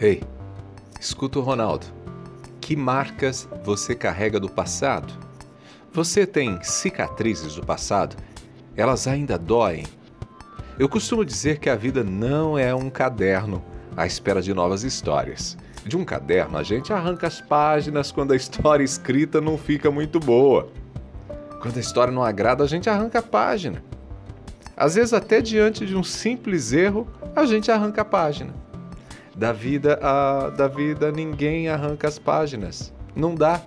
Ei, escuta o Ronaldo. Que marcas você carrega do passado? Você tem cicatrizes do passado? Elas ainda doem? Eu costumo dizer que a vida não é um caderno à espera de novas histórias. De um caderno, a gente arranca as páginas quando a história escrita não fica muito boa. Quando a história não agrada, a gente arranca a página. Às vezes, até diante de um simples erro, a gente arranca a página. Da vida, a, da vida ninguém arranca as páginas. Não dá.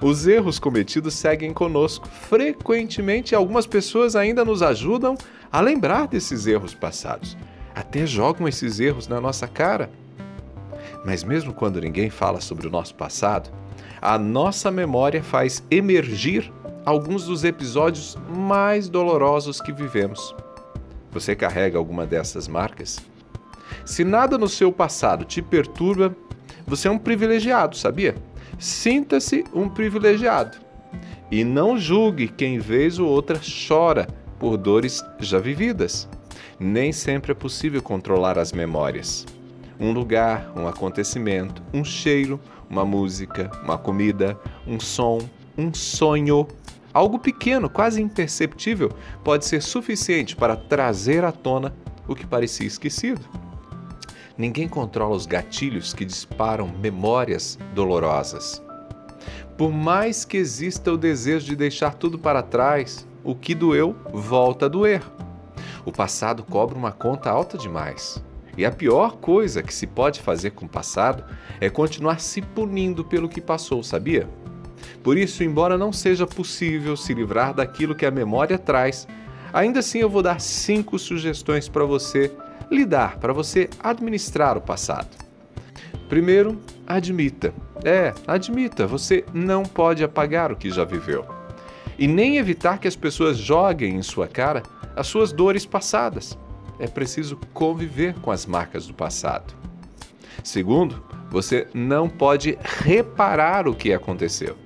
Os erros cometidos seguem conosco. Frequentemente, algumas pessoas ainda nos ajudam a lembrar desses erros passados. Até jogam esses erros na nossa cara. Mas, mesmo quando ninguém fala sobre o nosso passado, a nossa memória faz emergir alguns dos episódios mais dolorosos que vivemos. Você carrega alguma dessas marcas? Se nada no seu passado te perturba, você é um privilegiado, sabia? Sinta-se um privilegiado. E não julgue quem vez ou outra chora por dores já vividas. Nem sempre é possível controlar as memórias. Um lugar, um acontecimento, um cheiro, uma música, uma comida, um som, um sonho, algo pequeno, quase imperceptível, pode ser suficiente para trazer à tona o que parecia esquecido. Ninguém controla os gatilhos que disparam memórias dolorosas. Por mais que exista o desejo de deixar tudo para trás, o que doeu volta a doer. O passado cobra uma conta alta demais. E a pior coisa que se pode fazer com o passado é continuar se punindo pelo que passou, sabia? Por isso, embora não seja possível se livrar daquilo que a memória traz, ainda assim eu vou dar cinco sugestões para você lidar, para você administrar o passado. Primeiro, admita. É, admita, você não pode apagar o que já viveu. E nem evitar que as pessoas joguem em sua cara as suas dores passadas. É preciso conviver com as marcas do passado. Segundo, você não pode reparar o que aconteceu.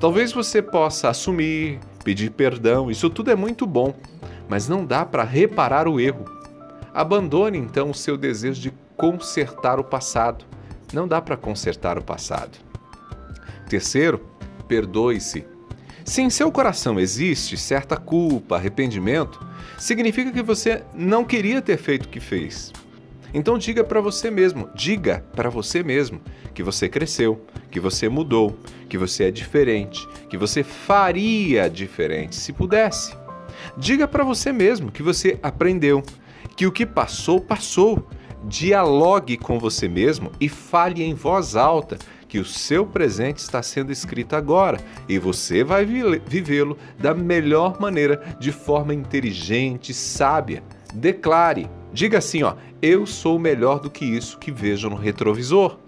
Talvez você possa assumir, pedir perdão, isso tudo é muito bom, mas não dá para reparar o erro. Abandone então o seu desejo de consertar o passado. Não dá para consertar o passado. Terceiro, perdoe-se. Se em seu coração existe certa culpa, arrependimento, significa que você não queria ter feito o que fez. Então diga para você mesmo, diga para você mesmo que você cresceu, que você mudou, que você é diferente, que você faria diferente se pudesse. Diga para você mesmo que você aprendeu, que o que passou, passou. Dialogue com você mesmo e fale em voz alta que o seu presente está sendo escrito agora e você vai vivê-lo da melhor maneira, de forma inteligente, sábia. Declare, diga assim, ó, eu sou melhor do que isso que vejo no retrovisor.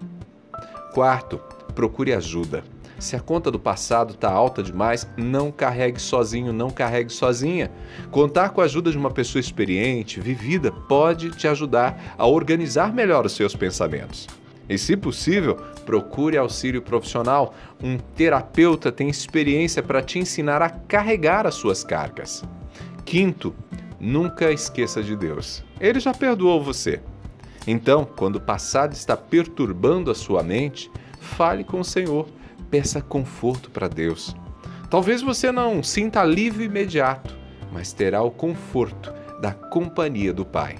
Quarto, procure ajuda. Se a conta do passado está alta demais, não carregue sozinho, não carregue sozinha. Contar com a ajuda de uma pessoa experiente, vivida, pode te ajudar a organizar melhor os seus pensamentos. E, se possível, procure auxílio profissional. Um terapeuta tem experiência para te ensinar a carregar as suas cargas. Quinto, nunca esqueça de Deus. Ele já perdoou você. Então, quando o passado está perturbando a sua mente, fale com o Senhor peça conforto para Deus. Talvez você não sinta alívio imediato, mas terá o conforto da companhia do Pai.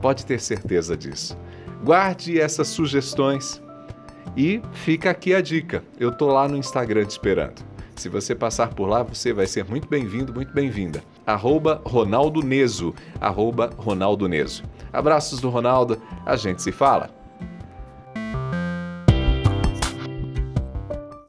Pode ter certeza disso. Guarde essas sugestões e fica aqui a dica. Eu tô lá no Instagram te esperando. Se você passar por lá, você vai ser muito bem-vindo, muito bem-vinda. Arroba Ronaldo Neso. Arroba Ronaldo Neso. Abraços do Ronaldo, a gente se fala.